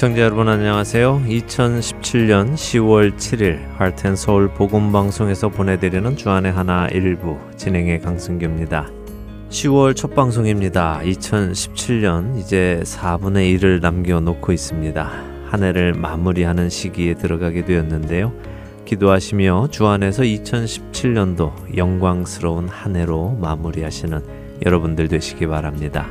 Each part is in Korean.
애청자 여러분 안녕하세요. 2017년 10월 7일 하트앤서울 복음방송에서 보내드리는 주안의 하나 일부 진행의 강승규입니다. 10월 첫 방송입니다. 2017년 이제 4분의 1을 남겨놓고 있습니다. 한 해를 마무리하는 시기에 들어가게 되었는데요. 기도하시며 주 안에서 2017년도 영광스러운 한 해로 마무리하시는 여러분들 되시기 바랍니다.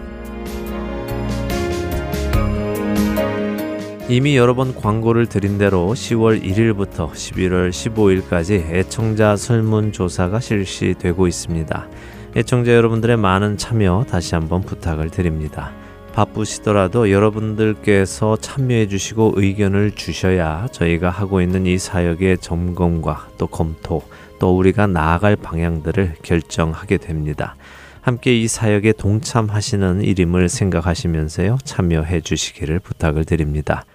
이미 여러 번 광고를 드린 대로 10월 1일부터 11월 15일까지 애청자 설문조사가 실시되고 있습니다. 애청자 여러분들의 많은 참여 다시 한번 부탁을 드립니다. 바쁘시더라도 여러분들께서 참여해 주시고 의견을 주셔야 저희가 하고 있는 이 사역의 점검과 또 검토, 또 우리가 나아갈 방향들을 결정하게 됩니다. 함께 이 사역에 동참하시는 일임을 생각하시면서요, 참여해 주시기를 부탁을 드립니다.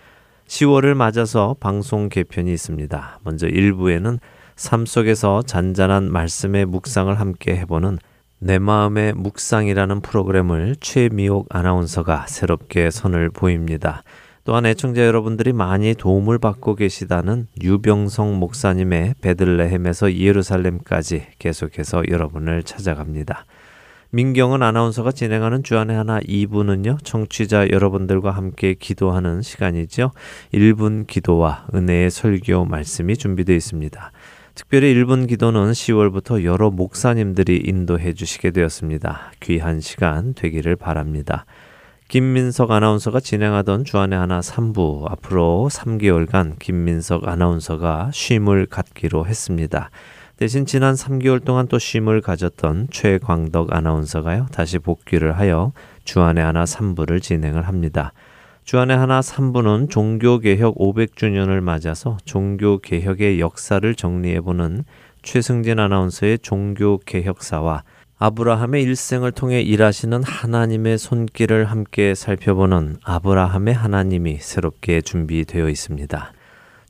10월을 맞아서 방송 개편이 있습니다. 먼저 1부에는 삶 속에서 잔잔한 말씀의 묵상을 함께 해보는 내 마음의 묵상이라는 프로그램을 최미옥 아나운서가 새롭게 선을 보입니다. 또한 애청자 여러분들이 많이 도움을 받고 계시다는 유병성 목사님의 베들레헴에서 예루살렘까지 계속해서 여러분을 찾아갑니다. 민경은 아나운서가 진행하는 주안의 하나 2부는요, 청취자 여러분들과 함께 기도하는 시간이죠. 1분 기도와 은혜의 설교 말씀이 준비되어 있습니다. 특별히 1분 기도는 10월부터 여러 목사님들이 인도해 주시게 되었습니다. 귀한 시간 되기를 바랍니다. 김민석 아나운서가 진행하던 주안의 하나 3부 앞으로 3개월간 김민석 아나운서가 쉼을 갖기로 했습니다. 대신 지난 3개월 동안 또 쉼을 가졌던 최광덕 아나운서가요. 다시 복귀를 하여 주안의 하나 3부를 진행을 합니다. 주안의 하나 3부는 종교개혁 500주년을 맞아서 종교개혁의 역사를 정리해보는 최승진 아나운서의 종교개혁사와 아브라함의 일생을 통해 일하시는 하나님의 손길을 함께 살펴보는 아브라함의 하나님이 새롭게 준비되어 있습니다.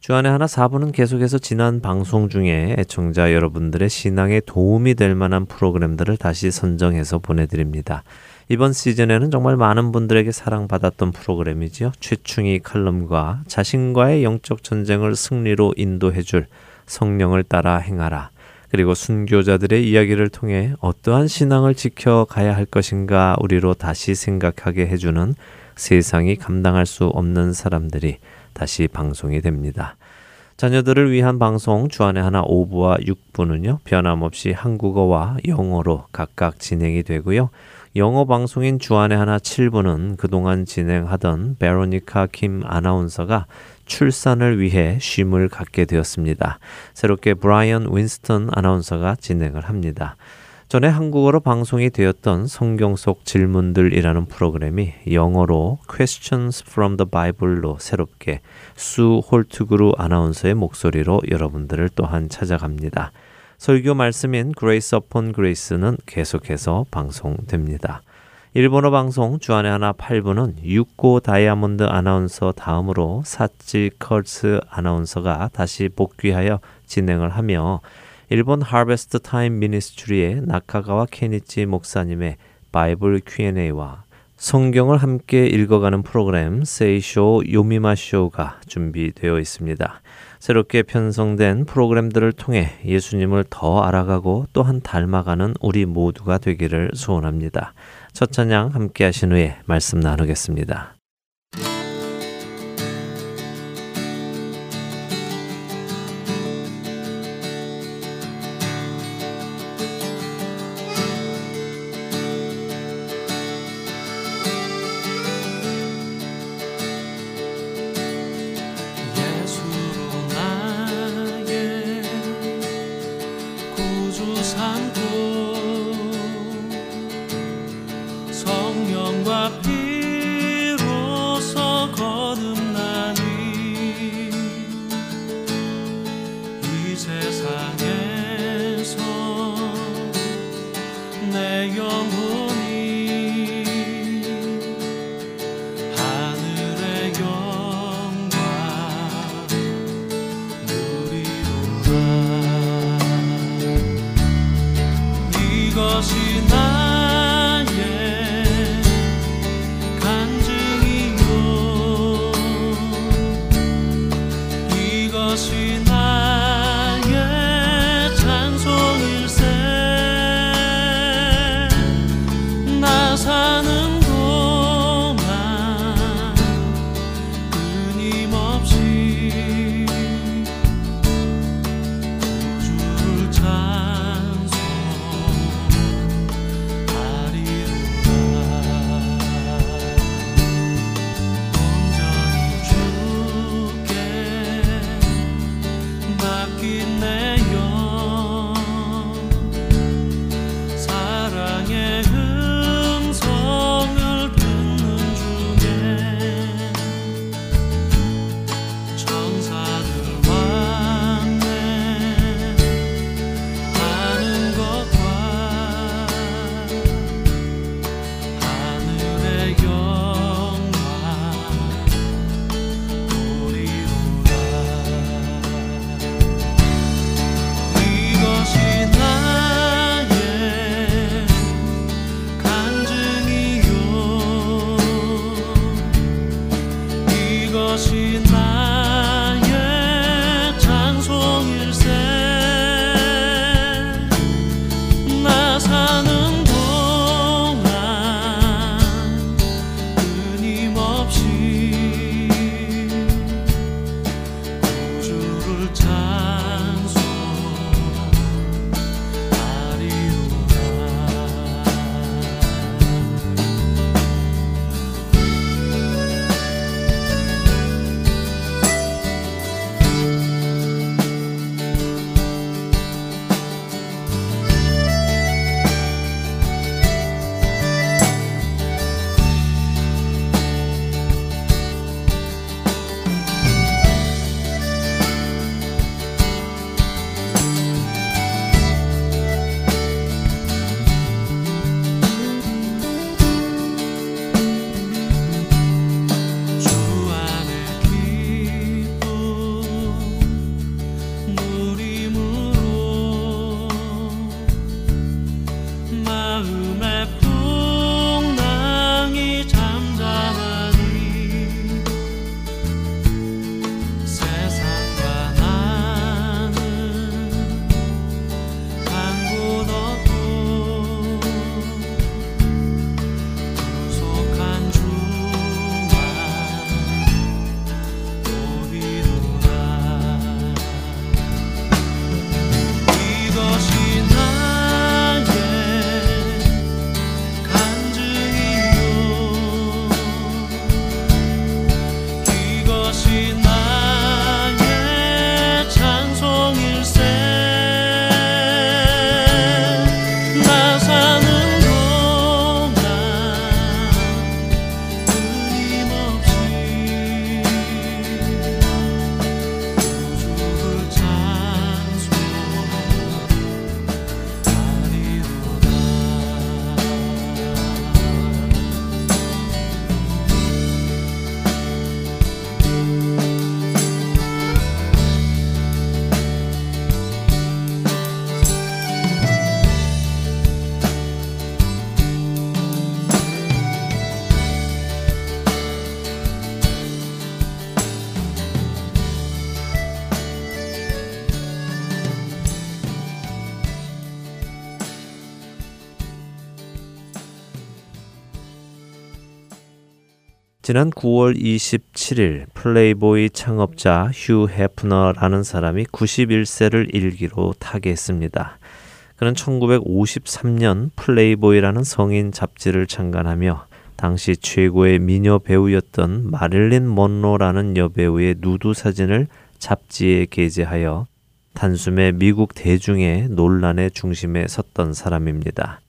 주안의 하나 4부는 계속해서 지난 방송 중에 애청자 여러분들의 신앙에 도움이 될 만한 프로그램들을 다시 선정해서 보내드립니다. 이번 시즌에는 정말 많은 분들에게 사랑받았던 프로그램이지요. 최충희 칼럼과 자신과의 영적 전쟁을 승리로 인도해줄 성령을 따라 행하라. 그리고 순교자들의 이야기를 통해 어떠한 신앙을 지켜가야 할 것인가 우리로 다시 생각하게 해주는 세상이 감당할 수 없는 사람들이 다시 방송이 됩니다. 자녀들을 위한 방송 주안의 하나 5부와 6부는요. 변함없이 한국어와 영어로 각각 진행이 되고요. 영어 방송인 주안의 하나 7부는 그동안 진행하던 베로니카 김 아나운서가 출산을 위해 쉼을 갖게 되었습니다. 새롭게 브라이언 윈스턴 아나운서가 진행을 합니다. 전에 한국어로 방송이 되었던 성경 속 질문들이라는 프로그램이 영어로 Questions from the Bible로 새롭게 수 홀트그루 아나운서의 목소리로 여러분들을 또한 찾아갑니다. 설교 말씀인 Grace Upon Grace는 계속해서 방송됩니다. 일본어 방송 주안의 하나 8부는 육고 다이아몬드 아나운서 다음으로 사치 컬스 아나운서가 다시 복귀하여 진행을 하며 일본 Harvest Time Ministry의 나카가와 케니치 목사님의 Bible Q&A와 성경을 함께 읽어가는 프로그램 세이쇼 요미마 쇼가 준비되어 있습니다. 새롭게 편성된 프로그램들을 통해 예수님을 더 알아가고 또한 닮아가는 우리 모두가 되기를 소원합니다. 첫 찬양 함께 하신 후에 말씀 나누겠습니다. 지난 9월 27일 플레이보이 창업자 휴 해프너라는 사람이 91세를 일기로 타계했습니다. 그는 1953년 플레이보이라는 성인 잡지를 창간하며 당시 최고의 미녀 배우였던 마릴린 먼로라는 여배우의 누드 사진을 잡지에 게재하여 단숨에 미국 대중의 논란의 중심에 섰던 사람입니다.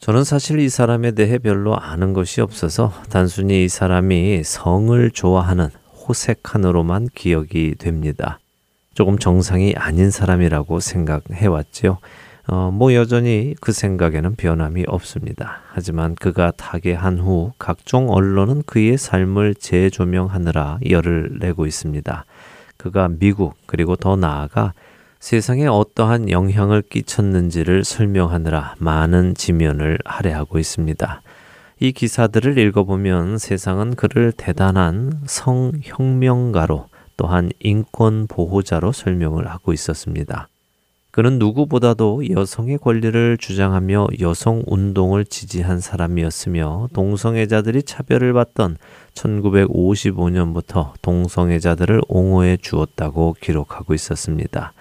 저는 사실 이 사람에 대해 별로 아는 것이 없어서 단순히 이 사람이 성을 좋아하는 호색한으로만 기억이 됩니다. 조금 정상이 아닌 사람이라고 생각해 왔지요. 어, 뭐 여전히 그 생각에는 변함이 없습니다. 하지만 그가 타계한 후 각종 언론은 그의 삶을 재조명하느라 열을 내고 있습니다. 그가 미국 그리고 더 나아가 세상에 어떠한 영향을 끼쳤는지를 설명하느라 많은 지면을 할애하고 있습니다. 이 기사들을 읽어보면 세상은 그를 대단한 성혁명가로 또한 인권 보호자로 설명을 하고 있었습니다. 그는 누구보다도 여성의 권리를 주장하며 여성 운동을 지지한 사람이었으며 동성애자들이 차별을 받던 1955년부터 동성애자들을 옹호해 주었다고 기록하고 있었습니다.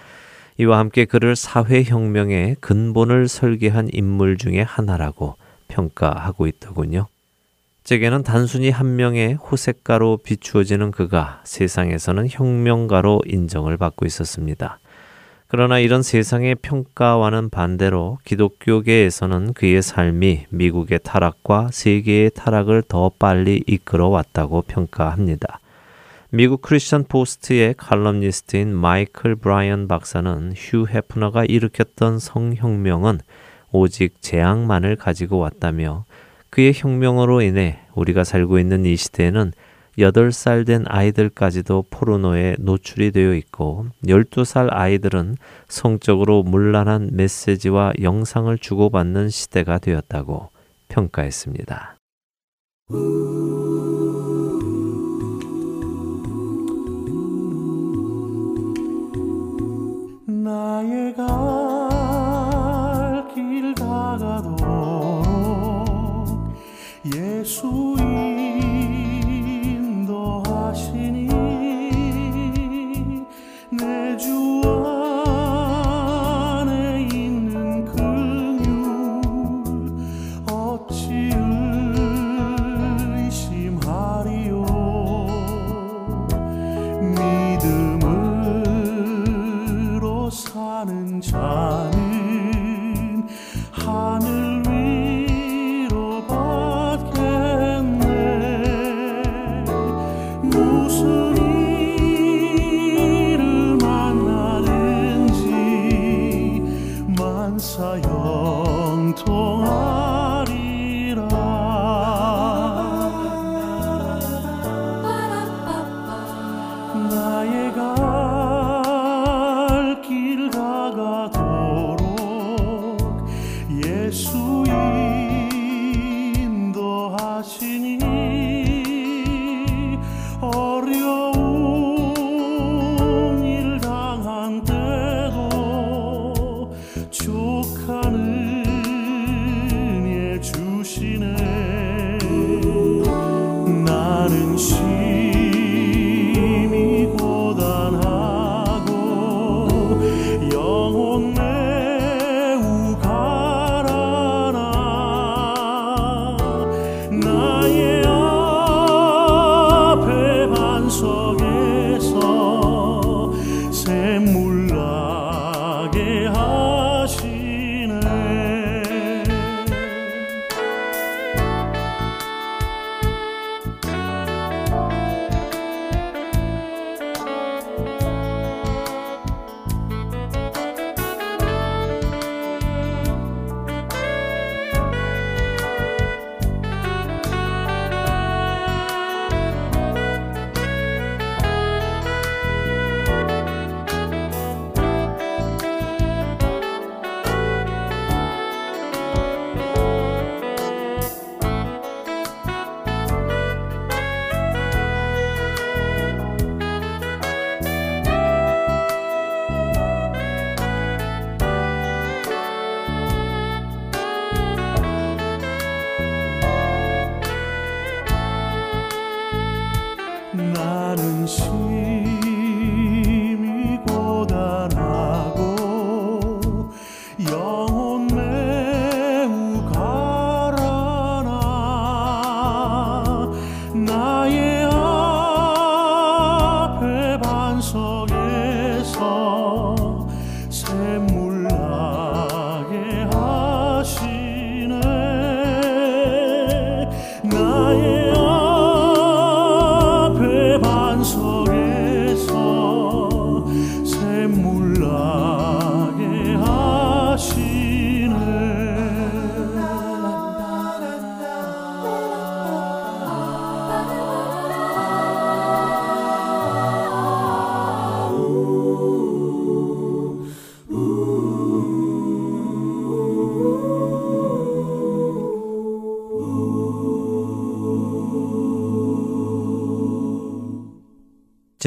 이와 함께 그를 사회혁명의 근본을 설계한 인물 중의 하나라고 평가하고 있더군요. 제게는 단순히 한 명의 호색가로 비추어지는 그가 세상에서는 혁명가로 인정을 받고 있었습니다. 그러나 이런 세상의 평가와는 반대로 기독교계에서는 그의 삶이 미국의 타락과 세계의 타락을 더 빨리 이끌어 왔다고 평가합니다. 미국 크리스천 포스트의 칼럼니스트인 마이클 브라이언 박사는 휴 해프너가 일으켰던 성혁명은 오직 재앙만을 가지고 왔다며 그의 혁명으로 인해 우리가 살고 있는 이 시대에는 8살 된 아이들까지도 포르노에 노출이 되어 있고 12살 아이들은 성적으로 문란한 메시지와 영상을 주고받는 시대가 되었다고 평가했습니다.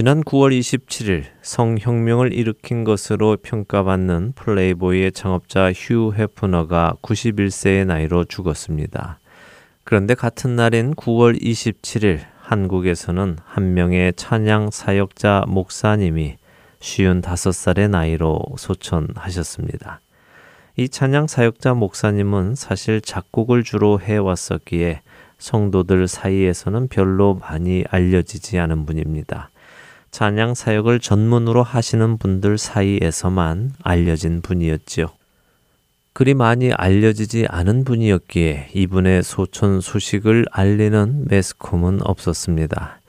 지난 9월 27일 성혁명을 일으킨 것으로 평가받는 플레이보이의 창업자 휴 헤프너가 91세의 나이로 죽었습니다. 그런데 같은 날인 9월 27일 한국에서는 한 명의 찬양 사역자 목사님이 55살의 나이로 소천하셨습니다. 이 찬양 사역자 목사님은 사실 작곡을 주로 해왔었기에 성도들 사이에서는 별로 많이 알려지지 않은 분입니다. 찬양 사역을 전문으로 하시는 분들 사이에서만 알려진 분이었지요. 그리 많이 알려지지 않은 분이었기에 이분의 소천 소식을 알리는 매스컴은 없었습니다.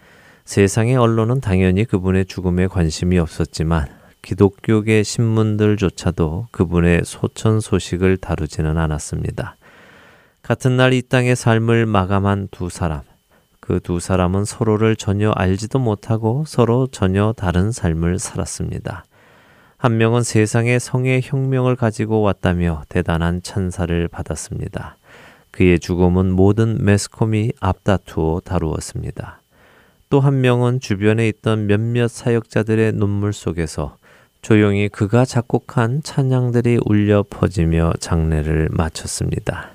세상의 언론은 당연히 그분의 죽음에 관심이 없었지만 기독교계 신문들조차도 그분의 소천 소식을 다루지는 않았습니다. 같은 날 이 땅의 삶을 마감한 두 사람, 그 두 사람은 서로를 전혀 알지도 못하고 서로 전혀 다른 삶을 살았습니다. 한 명은 세상에 성의 혁명을 가지고 왔다며 대단한 찬사를 받았습니다. 그의 죽음은 모든 매스컴이 앞다투어 다루었습니다. 또 한 명은 주변에 있던 몇몇 사역자들의 눈물 속에서 조용히 그가 작곡한 찬양들이 울려 퍼지며 장례를 마쳤습니다.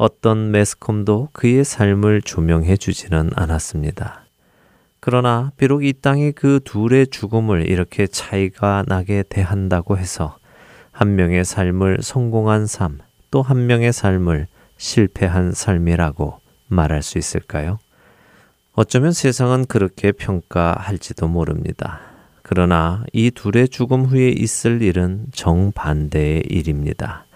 어떤 매스컴도 그의 삶을 조명해 주지는 않았습니다. 그러나 비록 이 땅이 그 둘의 죽음을 이렇게 차이가 나게 대한다고 해서 한 명의 삶을 성공한 삶, 또 한 명의 삶을 실패한 삶이라고 말할 수 있을까요? 어쩌면 세상은 그렇게 평가할지도 모릅니다. 그러나 이 둘의 죽음 후에 있을 일은 정반대의 일입니다.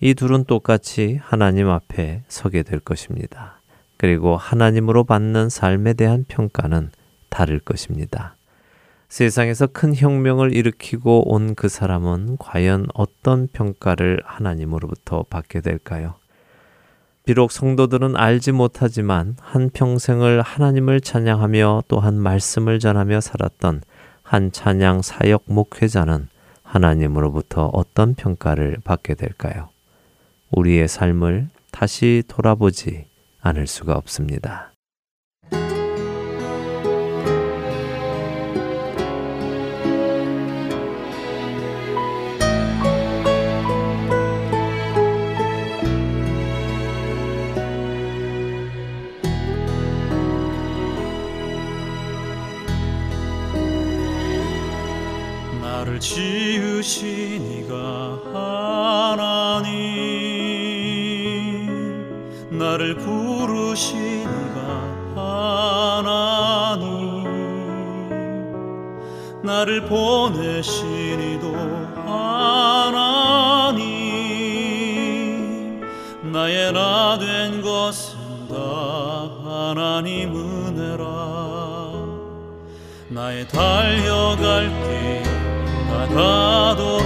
이 둘은 똑같이 하나님 앞에 서게 될 것입니다. 그리고 하나님으로 받는 삶에 대한 평가는 다를 것입니다. 세상에서 큰 혁명을 일으키고 온 그 사람은 과연 어떤 평가를 하나님으로부터 받게 될까요? 비록 성도들은 알지 못하지만 한 평생을 하나님을 찬양하며 또한 말씀을 전하며 살았던 한 찬양 사역 목회자는 하나님으로부터 어떤 평가를 받게 될까요? 우리의 삶을 다시 돌아보지 않을 수가 없습니다. 지으신 이가 나를 보내신 이도 하나님. 나의 나 된 것은 다 하나님 은혜라. 나의 달려갈 길 다가도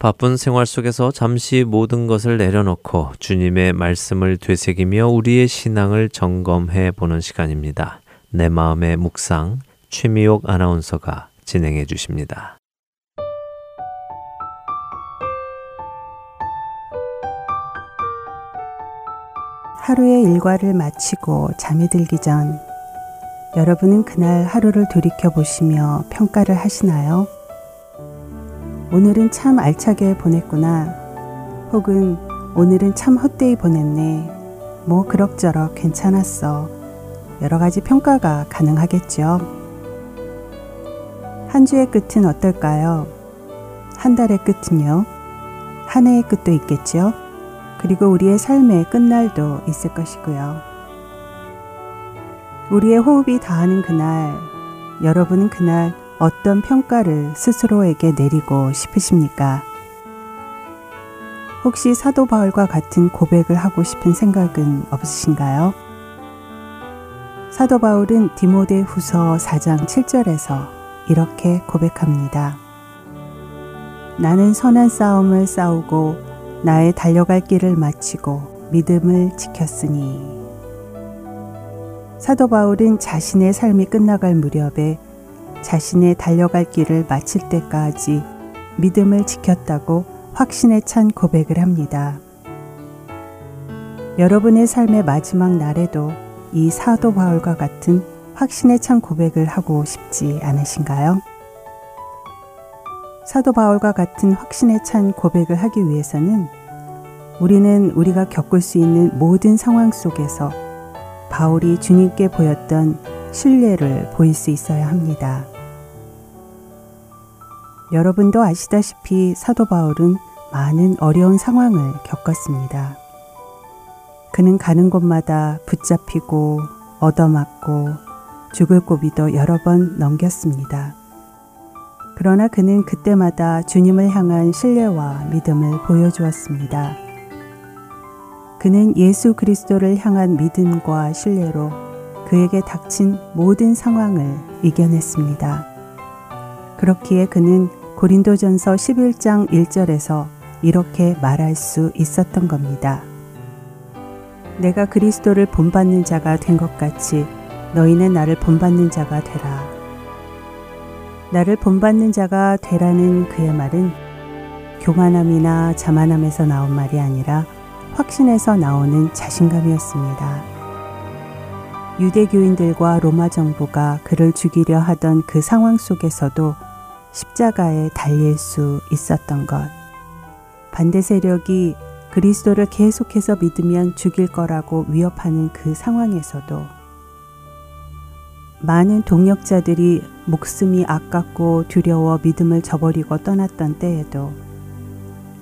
바쁜 생활 속에서 잠시 모든 것을 내려놓고 주님의 말씀을 되새기며 우리의 신앙을 점검해 보는 시간입니다. 내 마음의 묵상 최미옥 아나운서가 진행해 주십니다. 하루의 일과를 마치고 잠이 들기 전 여러분은 그날 하루를 돌이켜 보시며 평가를 하시나요? 오늘은 참 알차게 보냈구나. 혹은 오늘은 참 헛되이 보냈네. 뭐 그럭저럭 괜찮았어. 여러 가지 평가가 가능하겠죠. 한 주의 끝은 어떨까요? 한 달의 끝은요? 한 해의 끝도 있겠죠? 그리고 우리의 삶의 끝날도 있을 것이고요. 우리의 호흡이 닿는 그날, 여러분은 그날 어떤 평가를 스스로에게 내리고 싶으십니까? 혹시 사도 바울과 같은 고백을 하고 싶은 생각은 없으신가요? 사도 바울은 디모데 후서 4장 7절에서 이렇게 고백합니다. 나는 선한 싸움을 싸우고 나의 달려갈 길을 마치고 믿음을 지켰으니. 사도 바울은 자신의 삶이 끝나갈 무렵에 자신의 달려갈 길을 마칠 때까지 믿음을 지켰다고 확신에 찬 고백을 합니다. 여러분의 삶의 마지막 날에도 이 사도 바울과 같은 확신에 찬 고백을 하고 싶지 않으신가요? 사도 바울과 같은 확신에 찬 고백을 하기 위해서는 우리는 우리가 겪을 수 있는 모든 상황 속에서 바울이 주님께 보였던 신뢰를 보일 수 있어야 합니다. 여러분도 아시다시피 사도 바울은 많은 어려운 상황을 겪었습니다. 그는 가는 곳마다 붙잡히고 얻어맞고 죽을 고비도 여러 번 넘겼습니다. 그러나 그는 그때마다 주님을 향한 신뢰와 믿음을 보여주었습니다. 그는 예수 그리스도를 향한 믿음과 신뢰로 그에게 닥친 모든 상황을 이겨냈습니다. 그렇기에 그는 고린도전서 11장 1절에서 이렇게 말할 수 있었던 겁니다. 내가 그리스도를 본받는 자가 된 것 같이 너희는 나를 본받는 자가 되라. 나를 본받는 자가 되라는 그의 말은 교만함이나 자만함에서 나온 말이 아니라 확신에서 나오는 자신감이었습니다. 유대교인들과 로마 정부가 그를 죽이려 하던 그 상황 속에서도 십자가에 달릴 수 있었던 것. 반대 세력이 그리스도를 계속해서 믿으면 죽일 거라고 위협하는 그 상황에서도 많은 동력자들이 목숨이 아깝고 두려워 믿음을 저버리고 떠났던 때에도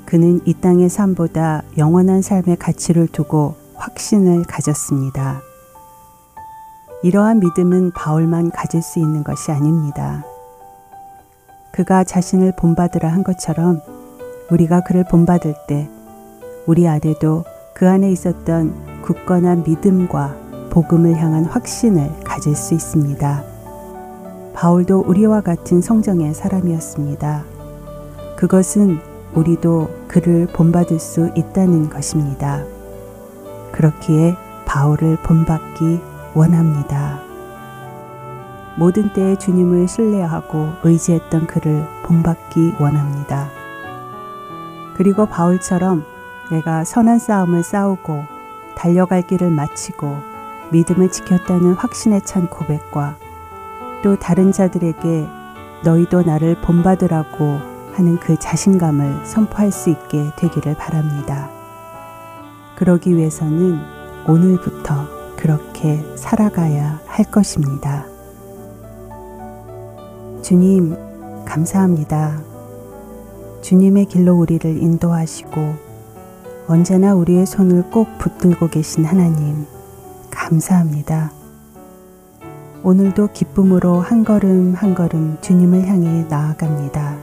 그는 이 땅의 삶보다 영원한 삶의 가치를 두고 확신을 가졌습니다. 이러한 믿음은 바울만 가질 수 있는 것이 아닙니다. 그가 자신을 본받으라 한 것처럼 우리가 그를 본받을 때 우리 안에도 그 안에 있었던 굳건한 믿음과 복음을 향한 확신을 가질 수 있습니다. 바울도 우리와 같은 성정의 사람이었습니다. 그것은 우리도 그를 본받을 수 있다는 것입니다. 그렇기에 바울을 본받기 원합니다. 모든 때에 주님을 신뢰하고 의지했던 그를 본받기 원합니다. 그리고 바울처럼 내가 선한 싸움을 싸우고 달려갈 길을 마치고 믿음을 지켰다는 확신에 찬 고백과 또 다른 자들에게 너희도 나를 본받으라고 하는 그 자신감을 선포할 수 있게 되기를 바랍니다. 그러기 위해서는 오늘부터 그렇게 살아가야 할 것입니다. 주님, 감사합니다. 주님의 길로 우리를 인도하시고 언제나 우리의 손을 꼭 붙들고 계신 하나님, 감사합니다. 오늘도 기쁨으로 한 걸음 한 걸음 주님을 향해 나아갑니다.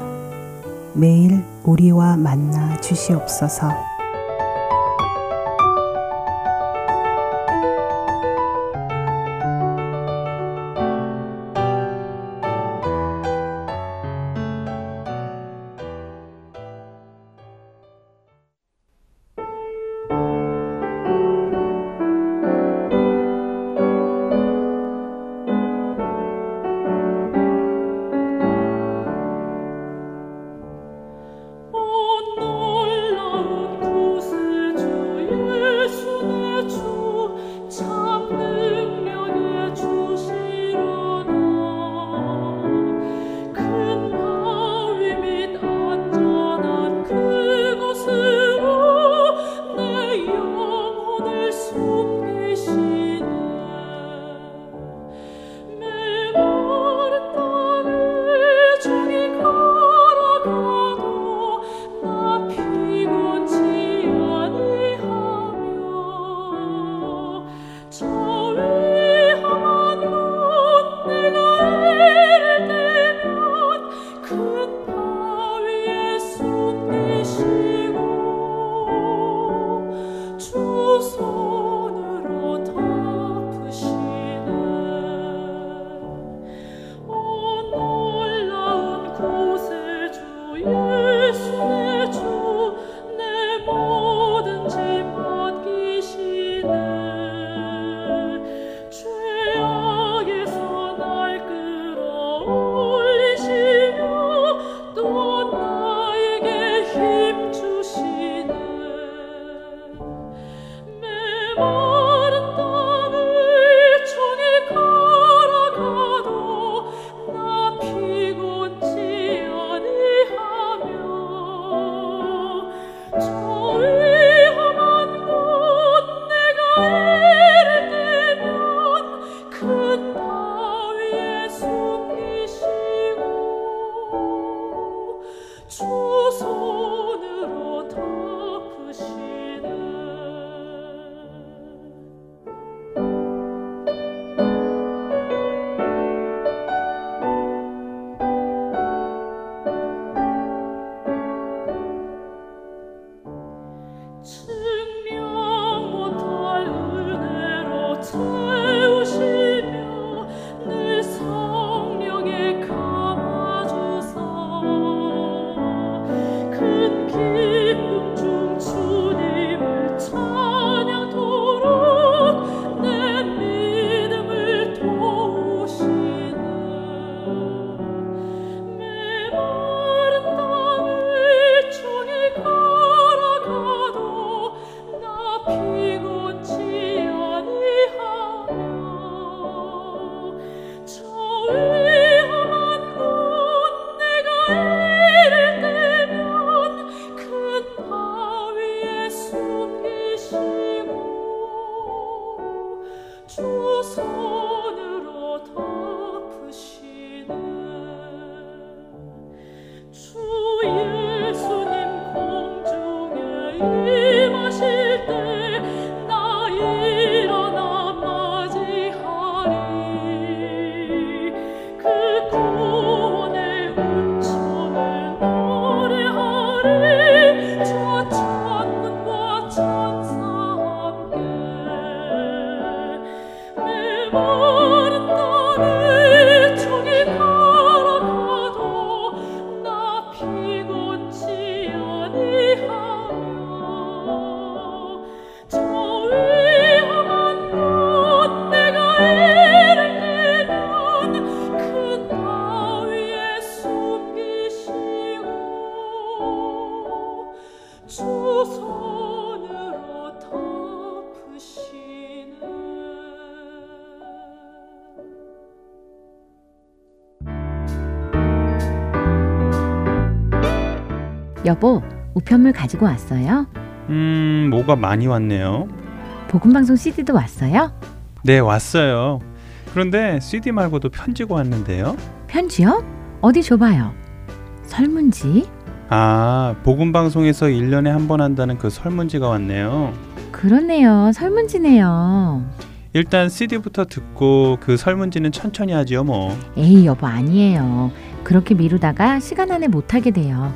매일 우리와 만나 주시옵소서. oh. 우편물 가지고 왔어요? 음, 뭐가 많이 왔네요. 복음방송 CD도 왔어요? 네, 왔어요. 그런데 CD 말고도 편지가 왔는데요. 편지요? 어디 줘봐요. 설문지? 아, 복음방송에서 1년에 한 번 한다는 그 설문지가 왔네요. 그렇네요. 설문지네요. 일단 CD부터 듣고 그 설문지는 천천히 하지요, 뭐. 에이, 여보, 아니에요. 그렇게 미루다가 시간 안에 못하게 돼요.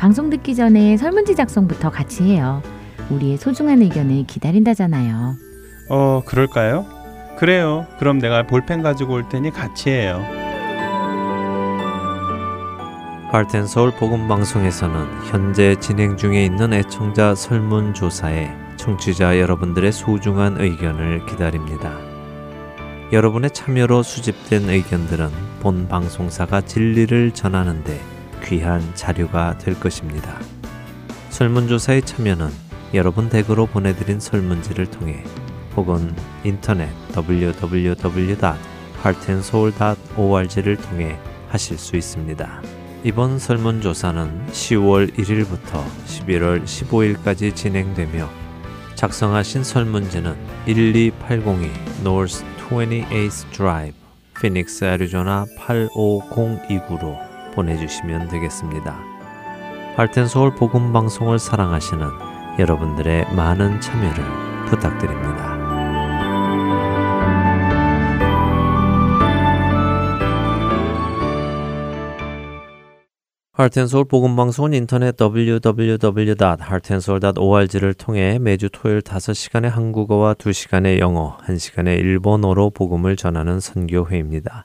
방송 듣기 전에 설문지 작성부터 같이 해요. 우리의 소중한 의견을 기다린다잖아요. 어, 그럴까요? 그래요. 그럼 내가 볼펜 가지고 올 테니 같이 해요. 할텐 서울 복음 방송에서는 현재 진행 중에 있는 애청자 설문 조사에 청취자 여러분들의 소중한 의견을 기다립니다. 여러분의 참여로 수집된 의견들은 본 방송사가 진리를 전하는데 귀한 자료가 될 것입니다. 설문조사에 참여는 여러분 댁으로 보내드린 설문지를 통해 혹은 인터넷 www.heartandsoul.org를 통해 하실 수 있습니다. 이번 설문조사는 10월 1일부터 11월 15일까지 진행되며 작성하신 설문지는 12802 North 28th Drive, 피닉스, 애리조나 85029로 보내주시면 되겠습니다. 할텐서울 복음 방송을 사랑하시는 여러분들의 많은 참여를 부탁드립니다. 할텐서울 복음방송은 인터넷 www.heartandsoul.org를 통해 매주 토요일 5시간의 한국어와 2시간의 영어, 1시간의 일본어로 복음을 전하는 선교회입니다.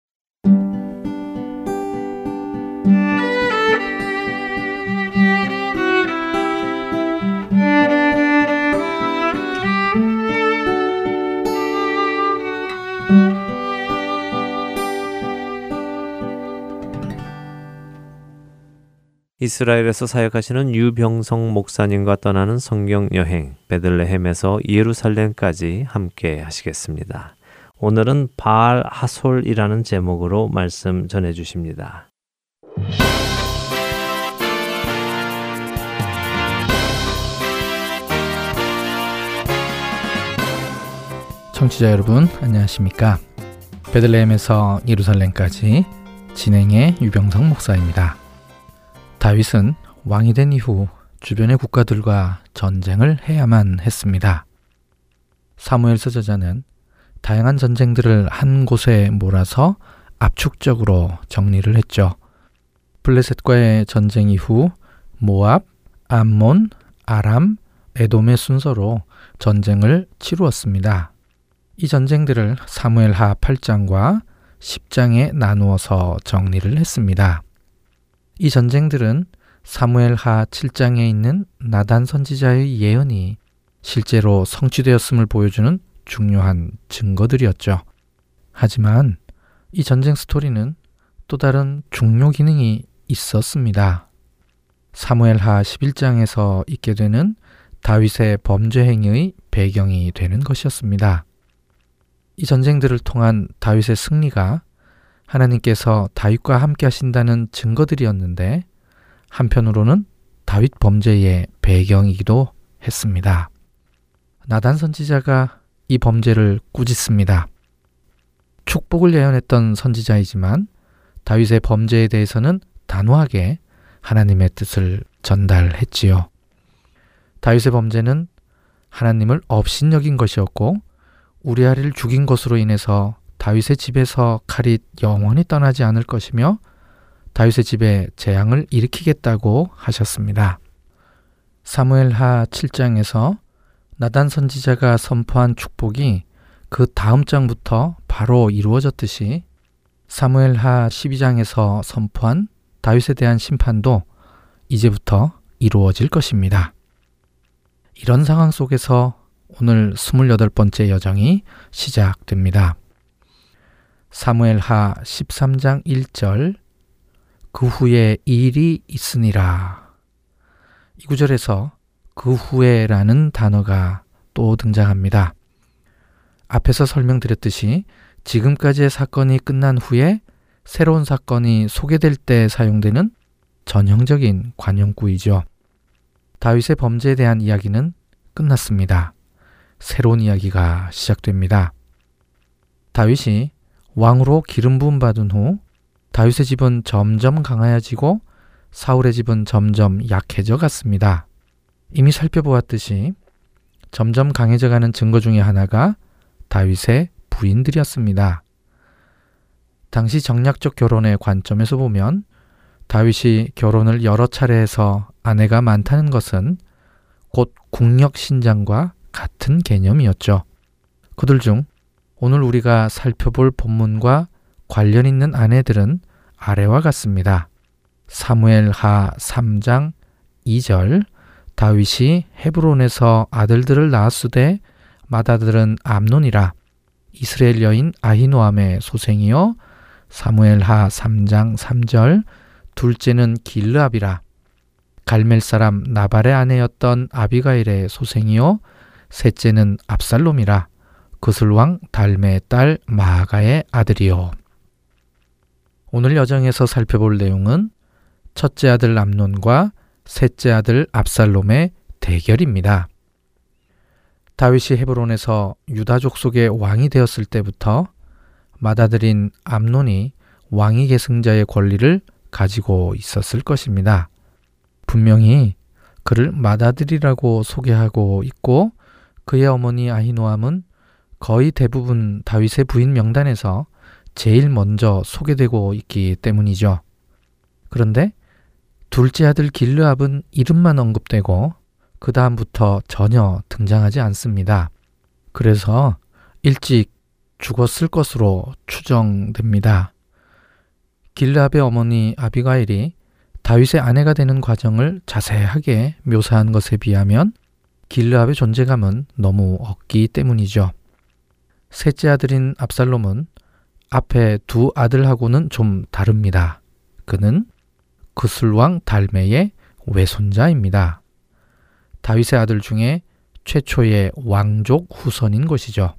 이스라엘에서 사역하시는 유병성 목사님과 떠나는 성경 여행 베들레헴에서 예루살렘까지 함께 하시겠습니다. 오늘은 바알 하솔이라는 제목으로 말씀 전해 주십니다. 청취자 여러분 안녕하십니까? 베들레헴에서 예루살렘까지 진행의 유병성 목사입니다. 다윗은 왕이 된 이후 주변의 국가들과 전쟁을 해야만 했습니다. 사무엘서 저자는 다양한 전쟁들을 한 곳에 몰아서 압축적으로 정리를 했죠. 블레셋과의 전쟁 이후 모압, 암몬, 아람, 에돔의 순서로 전쟁을 치루었습니다. 이 전쟁들을 사무엘하 8장과 10장에 나누어서 정리를 했습니다. 이 전쟁들은 사무엘 하 7장에 있는 나단 선지자의 예언이 실제로 성취되었음을 보여주는 중요한 증거들이었죠. 하지만 이 전쟁 스토리는 또 다른 중요 기능이 있었습니다. 사무엘 하 11장에서 있게 되는 다윗의 범죄 행위의 배경이 되는 것이었습니다. 이 전쟁들을 통한 다윗의 승리가 하나님께서 다윗과 함께 하신다는 증거들이었는데 한편으로는 다윗 범죄의 배경이기도 했습니다. 나단 선지자가 이 범죄를 꾸짖습니다. 축복을 예언했던 선지자이지만 다윗의 범죄에 대해서는 단호하게 하나님의 뜻을 전달했지요. 다윗의 범죄는 하나님을 업신여긴 것이었고 우리아리를 죽인 것으로 인해서 다윗의 집에서 칼이 영원히 떠나지 않을 것이며 다윗의 집에 재앙을 일으키겠다고 하셨습니다. 사무엘하 7장에서 나단 선지자가 선포한 축복이 그 다음 장부터 바로 이루어졌듯이 사무엘하 12장에서 선포한 다윗에 대한 심판도 이제부터 이루어질 것입니다. 이런 상황 속에서 오늘 28번째 여정이 시작됩니다. 사무엘하 13장 1절 그 후에 일이 있으니라. 이 구절에서 그 후에라는 단어가 또 등장합니다. 앞에서 설명드렸듯이 지금까지의 사건이 끝난 후에 새로운 사건이 소개될 때 사용되는 전형적인 관용구이죠. 다윗의 범죄에 대한 이야기는 끝났습니다. 새로운 이야기가 시작됩니다. 다윗이 왕으로 기름 부음 받은 후 다윗의 집은 점점 강하여지고 사울의 집은 점점 약해져 갔습니다. 이미 살펴보았듯이 점점 강해져 가는 증거 중의 하나가 다윗의 부인들이었습니다. 당시 정략적 결혼의 관점에서 보면 다윗이 결혼을 여러 차례 해서 아내가 많다는 것은 곧 국력 신장과 같은 개념이었죠. 그들 중 오늘 우리가 살펴볼 본문과 관련 있는 아내들은 아래와 같습니다. 사무엘 하 3장 2절. 다윗이 헤브론에서 아들들을 낳았으되 맏아들은 암논이라. 이스라엘 여인 아히노암의 소생이요. 사무엘 하 3장 3절. 둘째는 길르압이라. 갈멜 사람 나발의 아내였던 아비가일의 소생이요. 셋째는 압살롬이라 그슬왕 달메의 딸 마아가의 아들이요 오늘 여정에서 살펴볼 내용은 첫째 아들 암논과 셋째 아들 압살롬의 대결입니다. 다윗이 헤브론에서 유다족 속의 왕이 되었을 때부터 맏아들인 암논이 왕위 계승자의 권리를 가지고 있었을 것입니다. 분명히 그를 맏아들이라고 소개하고 있고 그의 어머니 아히노암은 거의 대부분 다윗의 부인 명단에서 제일 먼저 소개되고 있기 때문이죠. 그런데 둘째 아들 길르압은 이름만 언급되고 그 다음부터 전혀 등장하지 않습니다. 그래서 일찍 죽었을 것으로 추정됩니다. 길르압의 어머니 아비가일이 다윗의 아내가 되는 과정을 자세하게 묘사한 것에 비하면 길르압의 존재감은 너무 없기 때문이죠. 셋째 아들인 압살롬은 앞에 두 아들하고는 좀 다릅니다. 그는 그술왕 달메의 외손자입니다. 다윗의 아들 중에 최초의 왕족 후손인 것이죠.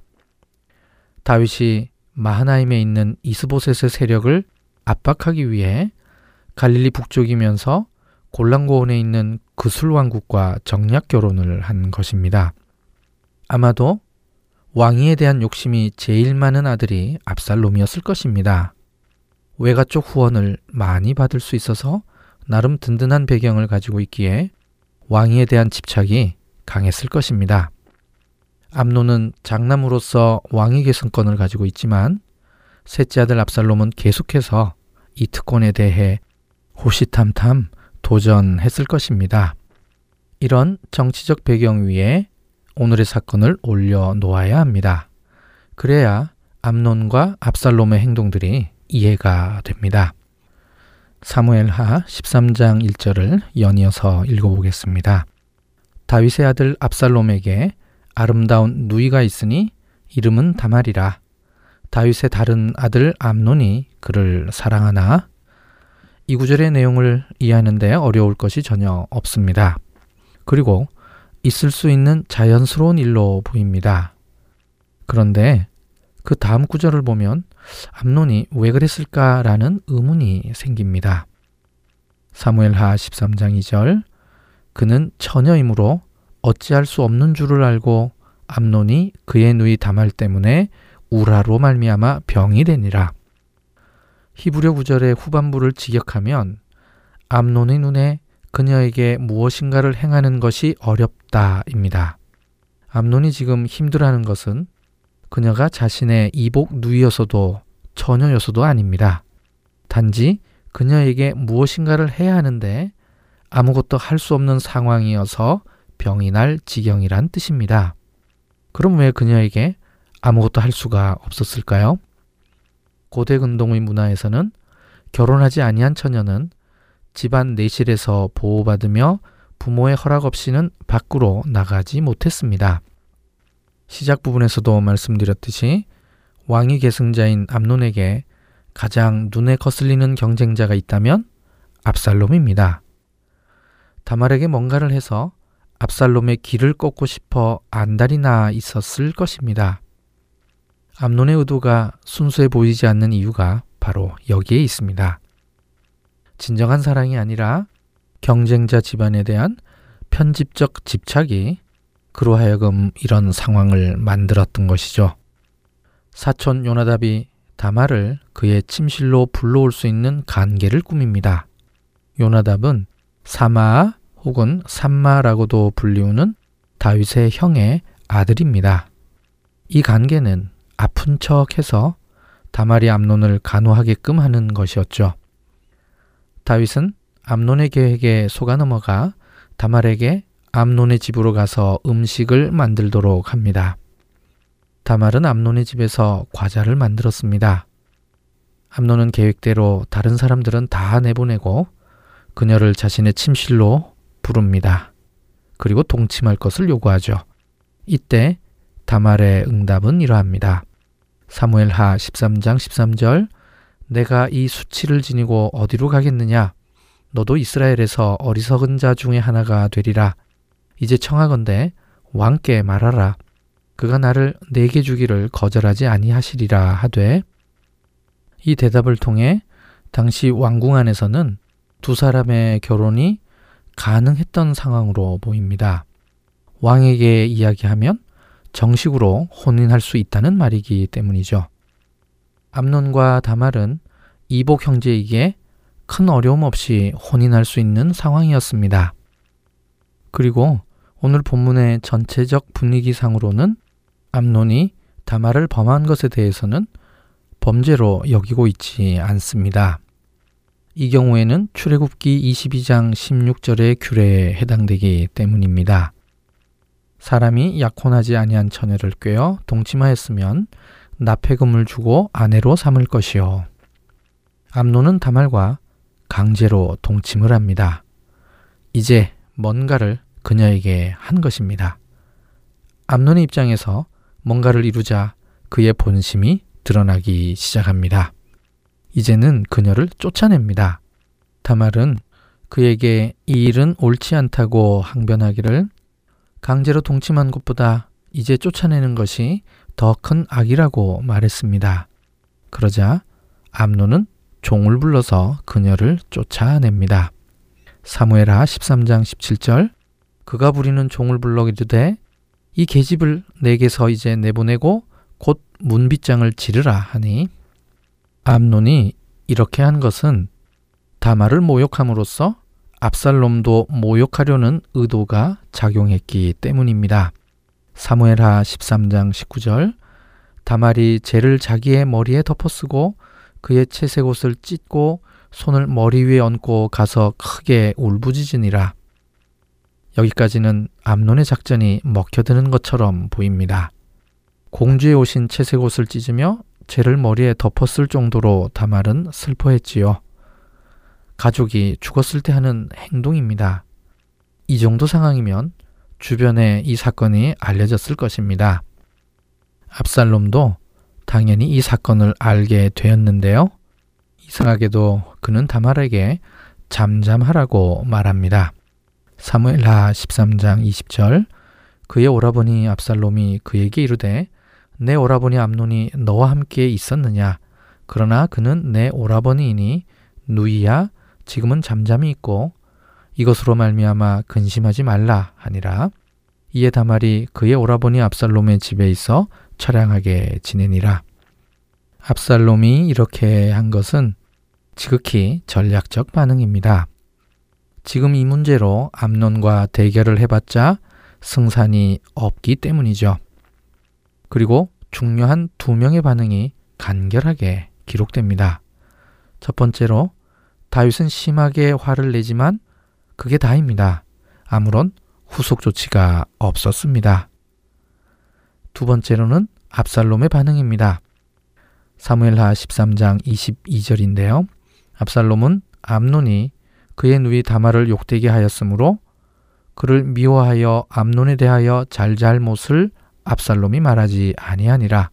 다윗이 마하나임에 있는 이스보셋의 세력을 압박하기 위해 갈릴리 북쪽이면서 골란고원에 있는 그술 왕국과 정략 결혼을 한 것입니다. 아마도 왕위에 대한 욕심이 제일 많은 아들이 압살롬이었을 것입니다. 외가 쪽 후원을 많이 받을 수 있어서 나름 든든한 배경을 가지고 있기에 왕위에 대한 집착이 강했을 것입니다. 암노는 장남으로서 왕위 계승권을 가지고 있지만 셋째 아들 압살롬은 계속해서 이 특권에 대해 호시탐탐 도전했을 것입니다. 이런 정치적 배경 위에 오늘의 사건을 올려놓아야 합니다. 그래야 암론과 압살롬의 행동들이 이해가 됩니다. 사무엘 하 13장 1절을 연이어서 읽어보겠습니다. 다윗의 아들 압살롬에게 아름다운 누이가 있으니 이름은 다말이라. 다윗의 다른 아들 암논이 그를 사랑하나 이 구절의 내용을 이해하는데 어려울 것이 전혀 없습니다. 그리고 있을 수 있는 자연스러운 일로 보입니다. 그런데 그 다음 구절을 보면 암론이 왜 그랬을까라는 의문이 생깁니다. 사무엘하 13장 2절 그는 처녀이므로 어찌할 수 없는 줄을 알고 암론이 그의 누이 다말 때문에 우라로 말미암아 병이 되니라. 히브리어 구절의 후반부를 직역하면 암론의 눈에 그녀에게 무엇인가를 행하는 것이 어렵다입니다. 암론이 지금 힘들어하는 것은 그녀가 자신의 이복 누이여서도 처녀여서도 아닙니다. 단지 그녀에게 무엇인가를 해야 하는데 아무것도 할 수 없는 상황이어서 병이 날 지경이란 뜻입니다. 그럼 왜 그녀에게 아무것도 할 수가 없었을까요? 고대 근동의 문화에서는 결혼하지 아니한 처녀는 집안 내실에서 보호받으며 부모의 허락 없이는 밖으로 나가지 못했습니다. 시작 부분에서도 말씀드렸듯이 왕위 계승자인 암론에게 가장 눈에 거슬리는 경쟁자가 있다면 압살롬입니다. 다말에게 뭔가를 해서 압살롬의 길을 꺾고 싶어 안달이나 있었을 것입니다. 암논의 의도가 순수해 보이지 않는 이유가 바로 여기에 있습니다. 진정한 사랑이 아니라 경쟁자 집안에 대한 편집적 집착이 그로 하여금 이런 상황을 만들었던 것이죠. 사촌 요나답이 다말을 그의 침실로 불러올 수 있는 관계를 꾸밉니다. 요나답은 사마 혹은 삼마라고도 불리우는 다윗의 형의 아들입니다. 이 관계는 아픈 척해서 다말이 암론을 간호하게끔 하는 것이었죠. 다윗은 암론의 계획에 속아 넘어가 다말에게 암론의 집으로 가서 음식을 만들도록 합니다. 다말은 암론의 집에서 과자를 만들었습니다. 암론은 계획대로 다른 사람들은 다 내보내고 그녀를 자신의 침실로 부릅니다. 그리고 동침할 것을 요구하죠. 이때 다말의 응답은 이러합니다. 사무엘하 13장 13절 내가 이 수치를 지니고 어디로 가겠느냐 너도 이스라엘에서 어리석은 자 중에 하나가 되리라 이제 청하건대 왕께 말하라. 그가 나를 내게 주기를 거절하지 아니하시리라 하되 이 대답을 통해 당시 왕궁 안에서는 두 사람의 결혼이 가능했던 상황으로 보입니다. 왕에게 이야기하면 정식으로 혼인할 수 있다는 말이기 때문이죠. 암론과 다말은 이복 형제에게 큰 어려움 없이 혼인할 수 있는 상황이었습니다. 그리고 오늘 본문의 전체적 분위기상으로는 암론이 다말을 범한 것에 대해서는 범죄로 여기고 있지 않습니다. 이 경우에는 출애굽기 22장 16절의 규례에 해당되기 때문입니다. 사람이 약혼하지 아니한 처녀를 꿰어 동침하였으면 납폐금을 주고 아내로 삼을 것이요. 암론은 다말과 강제로 동침을 합니다. 이제 뭔가를 그녀에게 한 것입니다. 암론의 입장에서 뭔가를 이루자 그의 본심이 드러나기 시작합니다. 이제는 그녀를 쫓아냅니다. 다말은 그에게 이 일은 옳지 않다고 항변하기를 강제로 동침한 것보다 이제 쫓아내는 것이 더 큰 악이라고 말했습니다. 그러자 암노는 종을 불러서 그녀를 쫓아냅니다. 사무엘하 13장 17절 그가 부리는 종을 불러 이르되 이 계집을 내게서 이제 내보내고 곧 문빗장을 지르라 하니 암논이 이렇게 한 것은 다말을 모욕함으로써 압살롬도 모욕하려는 의도가 작용했기 때문입니다. 사무엘하 13장 19절 다말이 죄를 자기의 머리에 덮어쓰고 그의 채색 옷을 찢고 손을 머리 위에 얹고 가서 크게 울부짖으니라. 여기까지는 암론의 작전이 먹혀드는 것처럼 보입니다. 공주에 오신 채색 옷을 찢으며 죄를 머리에 덮었을 정도로 다말은 슬퍼했지요. 가족이 죽었을 때 하는 행동입니다. 이 정도 상황이면 주변에 이 사건이 알려졌을 것입니다. 압살롬도 당연히 이 사건을 알게 되었는데요. 이상하게도 그는 다말에게 잠잠하라고 말합니다. 사무엘하 13장 20절 그의 오라버니 압살롬이 그에게 이르되 내 오라버니 암논이 너와 함께 있었느냐 그러나 그는 내 오라버니이니 누이야 지금은 잠잠히 있고 이것으로 말미암아 근심하지 말라 하니라 이에 다말이 그의 오라버니 압살롬의 집에 있어 처량하게 지내니라 압살롬이 이렇게 한 것은 지극히 전략적 반응입니다. 지금 이 문제로 암론과 대결을 해봤자 승산이 없기 때문이죠. 그리고 중요한 두 명의 반응이 간결하게 기록됩니다. 첫 번째로 다윗은 심하게 화를 내지만 그게 다입니다. 아무런 후속 조치가 없었습니다. 두 번째로는 압살롬의 반응입니다. 사무엘하 13장 22절인데요. 압살롬은 암논이 그의 누이 다말을 욕되게 하였으므로 그를 미워하여 암논에 대하여 잘잘못을 압살롬이 말하지 아니하니라.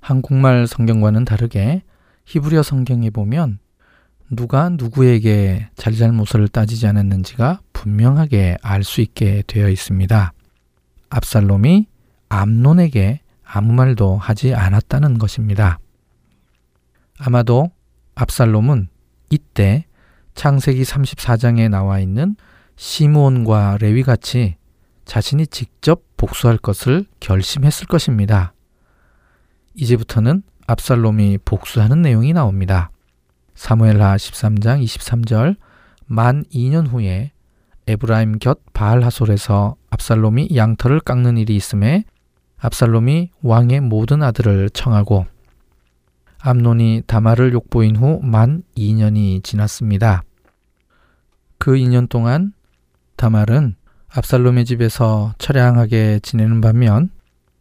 한국말 성경과는 다르게 히브리어 성경에 보면 누가 누구에게 잘잘못을 따지지 않았는지가 분명하게 알 수 있게 되어 있습니다. 압살롬이 암론에게 아무 말도 하지 않았다는 것입니다. 아마도 압살롬은 이때 창세기 34장에 나와 있는 시므온과 레위 같이 자신이 직접 복수할 것을 결심했을 것입니다. 이제부터는 압살롬이 복수하는 내용이 나옵니다. 사무엘하 13장 23절 만 2년 후에 에브라임 곁 바알하솔에서 압살롬이 양털을 깎는 일이 있음에 압살롬이 왕의 모든 아들을 청하고 암논이 다마를 욕보인 후 만 2년이 지났습니다. 그 2년 동안 다말은 압살롬의 집에서 처량하게 지내는 반면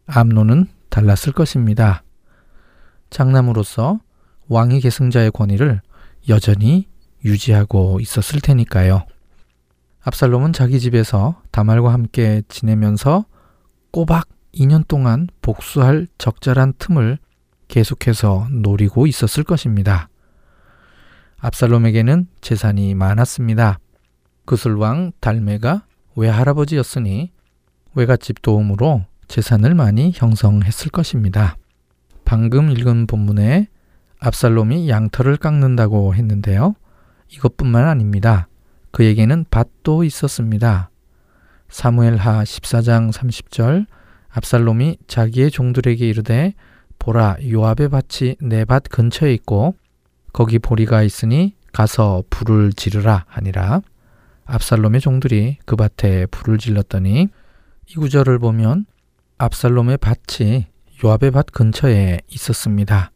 암논은 달랐을 것입니다. 장남으로서 왕위 계승자의 권위를 여전히 유지하고 있었을 테니까요. 압살롬은 자기 집에서 다말과 함께 지내면서 꼬박 2년 동안 복수할 적절한 틈을 계속해서 노리고 있었을 것입니다. 압살롬에게는 재산이 많았습니다. 그술왕 달메가 외할아버지였으니 외갓집 도움으로 재산을 많이 형성했을 것입니다. 방금 읽은 본문에 압살롬이 양털을 깎는다고 했는데요. 이것뿐만 아닙니다. 그에게는 밭도 있었습니다. 사무엘하 14장 30절 압살롬이 자기의 종들에게 이르되 보라 요압의 밭이 내 밭 근처에 있고 거기 보리가 있으니 가서 불을 지르라 하니라. 압살롬의 종들이 그 밭에 불을 질렀더니 이 구절을 보면 압살롬의 밭이 요압의 밭 근처에 있었습니다.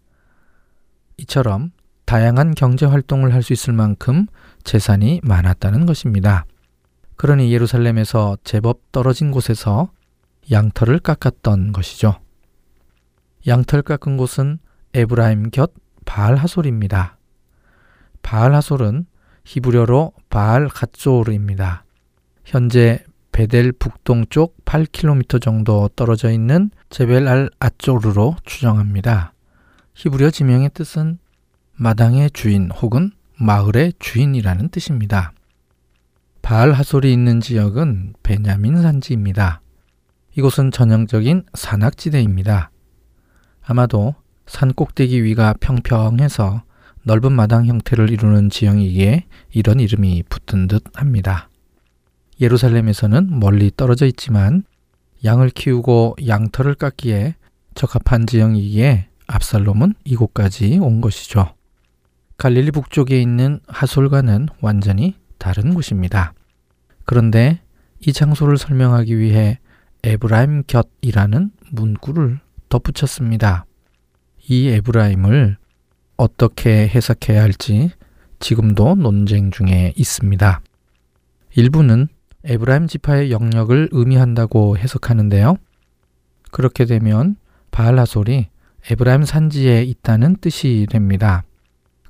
이처럼 다양한 경제 활동을 할 수 있을 만큼 재산이 많았다는 것입니다. 그러니 예루살렘에서 제법 떨어진 곳에서 양털을 깎았던 것이죠. 양털 깎은 곳은 에브라임 곁 바알하솔입니다. 바알하솔은 히브리어로 바알 갓조르입니다. 현재 베델 북동쪽 8km 정도 떨어져 있는 제벨 알 아조르로 추정합니다. 히브리어 지명의 뜻은 마당의 주인 혹은 마을의 주인이라는 뜻입니다. 바알 하솔이 있는 지역은 베냐민 산지입니다. 이곳은 전형적인 산악지대입니다. 아마도 산 꼭대기 위가 평평해서 넓은 마당 형태를 이루는 지형이기에 이런 이름이 붙은 듯 합니다. 예루살렘에서는 멀리 떨어져 있지만 양을 키우고 양털을 깎기에 적합한 지형이기에 압살롬은 이곳까지 온 것이죠. 갈릴리 북쪽에 있는 하솔과는 완전히 다른 곳입니다. 그런데 이 장소를 설명하기 위해 에브라임 곁이라는 문구를 덧붙였습니다. 이 에브라임을 어떻게 해석해야 할지 지금도 논쟁 중에 있습니다. 일부는 에브라임 지파의 영역을 의미한다고 해석하는데요. 그렇게 되면 바알하솔이 에브라임 산지에 있다는 뜻이 됩니다.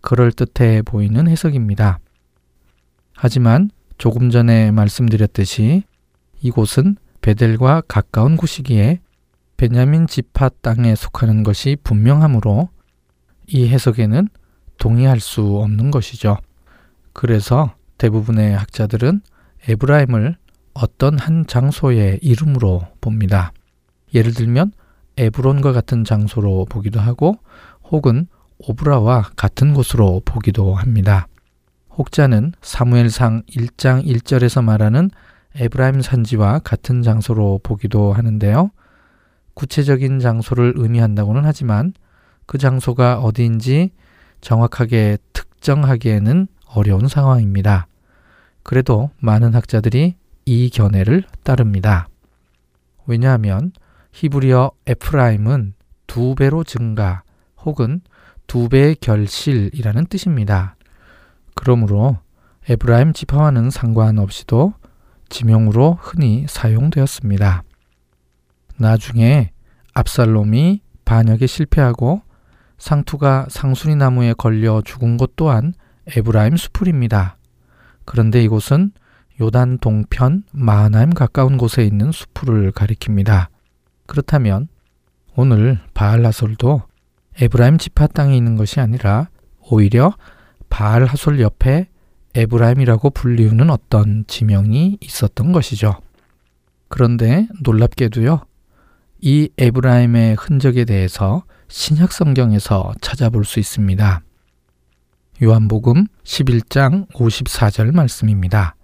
그럴듯해 보이는 해석입니다. 하지만 조금 전에 말씀드렸듯이 이곳은 베델과 가까운 곳이기에 베냐민 지파 땅에 속하는 것이 분명하므로 이 해석에는 동의할 수 없는 것이죠. 그래서 대부분의 학자들은 에브라임을 어떤 한 장소의 이름으로 봅니다. 예를 들면 에브론과 같은 장소로 보기도 하고 혹은 오브라와 같은 곳으로 보기도 합니다. 혹자는 사무엘상 1장 1절에서 말하는 에브라임 산지와 같은 장소로 보기도 하는데요. 구체적인 장소를 의미한다고는 하지만 그 장소가 어디인지 정확하게 특정하기에는 어려운 상황입니다. 그래도 많은 학자들이 이 견해를 따릅니다. 왜냐하면 히브리어 에프라임은 두 배로 증가 혹은 두 배의 결실이라는 뜻입니다. 그러므로 에브라임 지파와는 상관없이도 지명으로 흔히 사용되었습니다. 나중에 압살롬이 반역에 실패하고 상투가 상수리 나무에 걸려 죽은 곳 또한 에브라임 수풀입니다. 그런데 이곳은 요단 동편 마하나임 가까운 곳에 있는 수풀을 가리킵니다. 그렇다면 오늘 바알하솔도 에브라임 지파 땅에 있는 것이 아니라 오히려 바알 하솔 옆에 에브라임이라고 불리우는 어떤 지명이 있었던 것이죠. 그런데 놀랍게도요. 이 에브라임의 흔적에 대해서 신약 성경에서 찾아볼 수 있습니다. 요한복음 11장 54절 말씀입니다.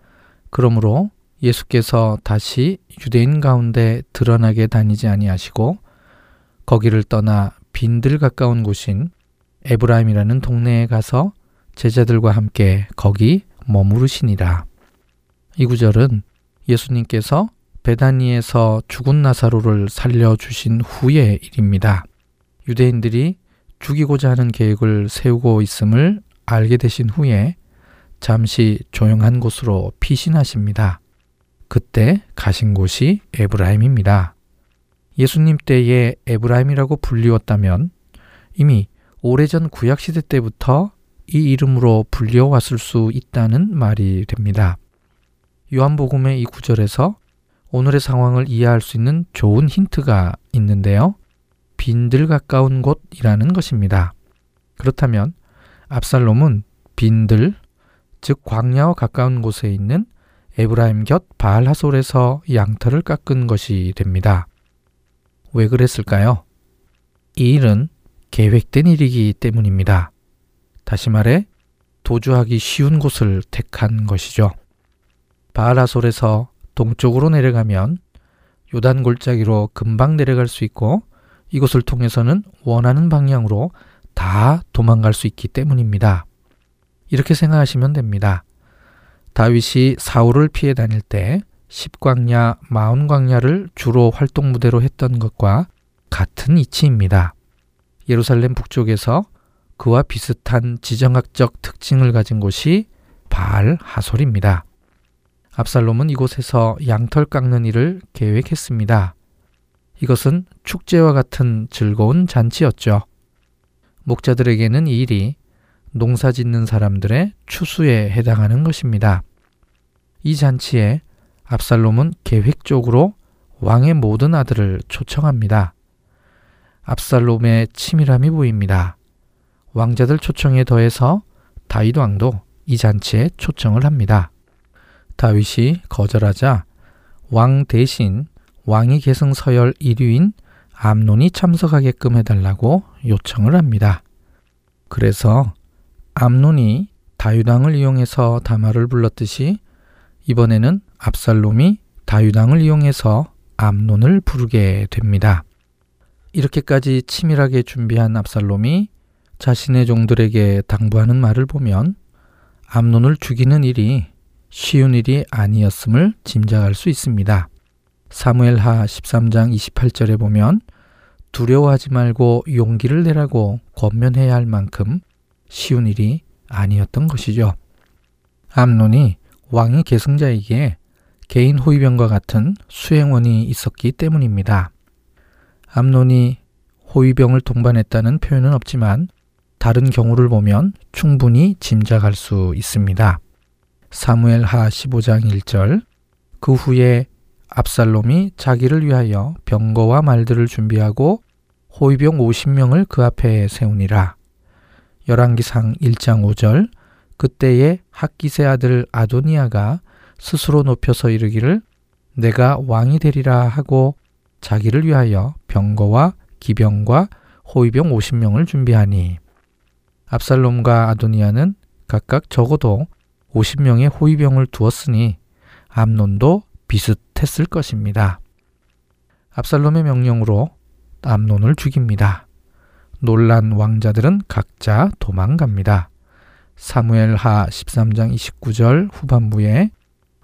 그러므로 예수께서 다시 유대인 가운데 드러나게 다니지 아니하시고 거기를 떠나 빈들 가까운 곳인 에브라임이라는 동네에 가서 제자들과 함께 거기 머무르시니라. 이 구절은 예수님께서 베다니에서 죽은 나사로를 살려주신 후의 일입니다. 유대인들이 죽이고자 하는 계획을 세우고 있음을 알게 되신 후에 잠시 조용한 곳으로 피신하십니다. 그때 가신 곳이 에브라임입니다. 예수님 때에 에브라임이라고 불리웠다면 이미 오래전 구약시대 때부터 이 이름으로 불려왔을 수 있다는 말이 됩니다. 요한복음의 이 구절에서 오늘의 상황을 이해할 수 있는 좋은 힌트가 있는데요. 빈들 가까운 곳이라는 것입니다. 그렇다면 압살롬은 빈들, 즉 광야와 가까운 곳에 있는 에브라임 곁 바알 하솔에서 양털을 깎은 것이 됩니다. 왜 그랬을까요? 이 일은 계획된 일이기 때문입니다. 다시 말해 도주하기 쉬운 곳을 택한 것이죠. 바알 하솔에서 동쪽으로 내려가면 요단 골짜기로 금방 내려갈 수 있고 이곳을 통해서는 원하는 방향으로 다 도망갈 수 있기 때문입니다. 이렇게 생각하시면 됩니다. 다윗이 사울을 피해 다닐 때 십광야, 마흔광야를 주로 활동 무대로 했던 것과 같은 이치입니다. 예루살렘 북쪽에서 그와 비슷한 지정학적 특징을 가진 곳이 바알 하솔입니다. 압살롬은 이곳에서 양털 깎는 일을 계획했습니다. 이것은 축제와 같은 즐거운 잔치였죠. 목자들에게는 이 일이 농사 짓는 사람들의 추수에 해당하는 것입니다. 이 잔치에 압살롬은 계획적으로 왕의 모든 아들을 초청합니다. 압살롬의 치밀함이 보입니다. 왕자들 초청에 더해서 다윗 왕도 이 잔치에 초청을 합니다. 다윗이 거절하자 왕 대신 왕위 계승 서열 1위인 암논이 참석하게끔 해달라고 요청을 합니다. 그래서 암논이 다유당을 이용해서 다말을 불렀듯이 이번에는 압살롬이 다유당을 이용해서 암논을 부르게 됩니다. 이렇게까지 치밀하게 준비한 압살롬이 자신의 종들에게 당부하는 말을 보면 암논을 죽이는 일이 쉬운 일이 아니었음을 짐작할 수 있습니다. 사무엘하 13장 28절에 보면 두려워하지 말고 용기를 내라고 권면해야 할 만큼 쉬운 일이 아니었던 것이죠. 암논이 왕의 계승자에게 개인 호위병과 같은 수행원이 있었기 때문입니다. 암논이 호위병을 동반했다는 표현은 없지만 다른 경우를 보면 충분히 짐작할 수 있습니다. 사무엘 하 15장 1절 그 후에 압살롬이 자기를 위하여 병거와 말들을 준비하고 호위병 50명을 그 앞에 세우니라. 열왕기상 1장 5절 그때에 학기세 아들 아도니아가 스스로 높여서 이르기를 내가 왕이 되리라 하고 자기를 위하여 병거와 기병과 호위병 50명을 준비하니 압살롬과 아도니아는 각각 적어도 50명의 호위병을 두었으니 암논도 비슷했을 것입니다. 압살롬의 명령으로 암논을 죽입니다. 놀란 왕자들은 각자 도망갑니다. 사무엘 하 13장 29절 후반부에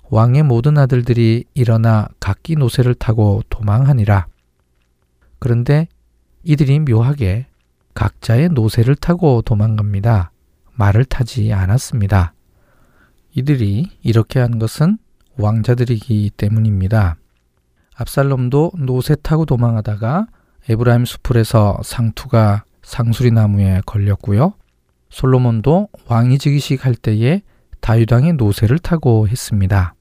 왕의 모든 아들들이 일어나 각기 노새를 타고 도망하니라. 그런데 이들이 묘하게 각자의 노새를 타고 도망갑니다. 말을 타지 않았습니다. 이들이 이렇게 한 것은 왕자들이기 때문입니다. 압살롬도 노새 타고 도망하다가 에브라임 수풀에서 상투가 상수리 나무에 걸렸고요. 솔로몬도 왕이 즉위식 할 때에 다유당의 노새를 타고 했습니다.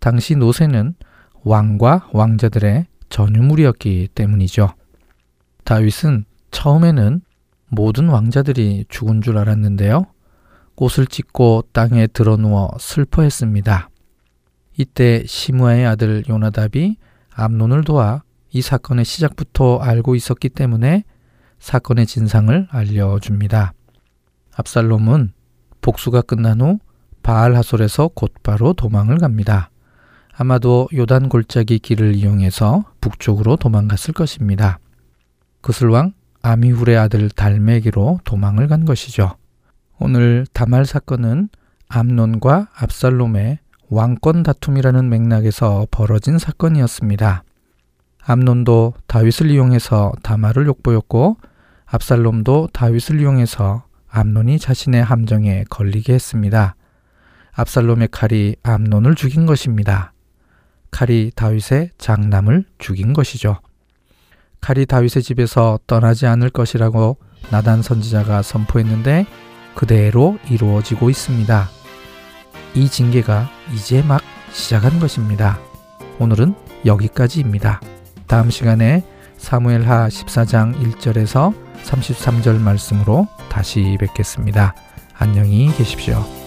당시 노새는 왕과 왕자들의 전유물이었기 때문이죠. 다윗은 처음에는 모든 왕자들이 죽은 줄 알았는데요. 옷을 찢고 땅에 드러 누워 슬퍼했습니다. 이때 시므아의 아들 요나답이 암논을 도와 이 사건의 시작부터 알고 있었기 때문에 사건의 진상을 알려줍니다. 압살롬은 복수가 끝난 후 바알 하솔에서 곧바로 도망을 갑니다. 아마도 요단 골짜기 길을 이용해서 북쪽으로 도망갔을 것입니다. 그슬왕 아미훌의 아들 달메기로 도망을 간 것이죠. 오늘 다말 사건은 암논과 압살롬의 왕권 다툼이라는 맥락에서 벌어진 사건이었습니다. 암논도 다윗을 이용해서 다말을 욕보였고 압살롬도 다윗을 이용해서 암논이 자신의 함정에 걸리게 했습니다. 압살롬의 칼이 암논을 죽인 것입니다. 칼이 다윗의 장남을 죽인 것이죠. 칼이 다윗의 집에서 떠나지 않을 것이라고 나단 선지자가 선포했는데 그대로 이루어지고 있습니다. 이 징계가 이제 막 시작한 것입니다. 오늘은 여기까지입니다. 다음 시간에 사무엘하 14장 1절에서 33절 말씀으로 다시 뵙겠습니다. 안녕히 계십시오.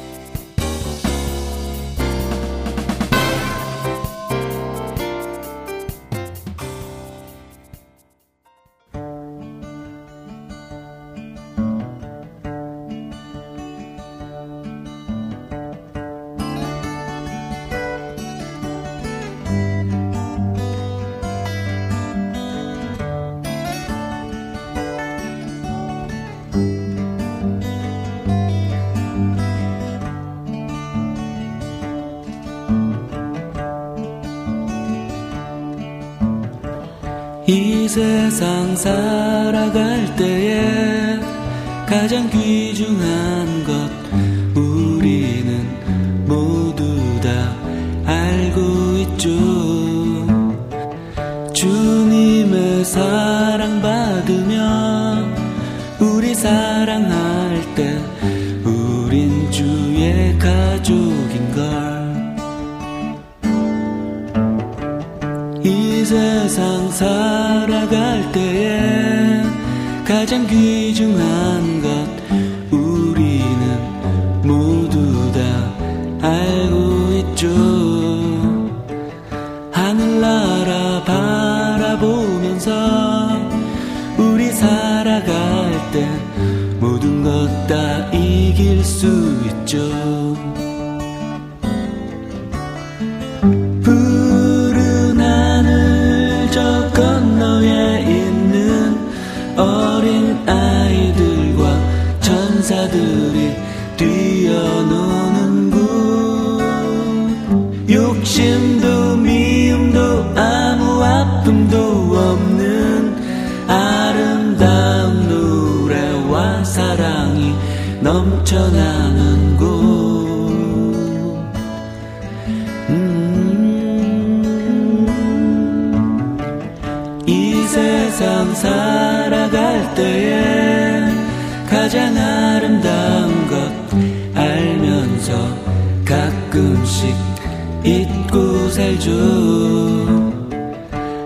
살죠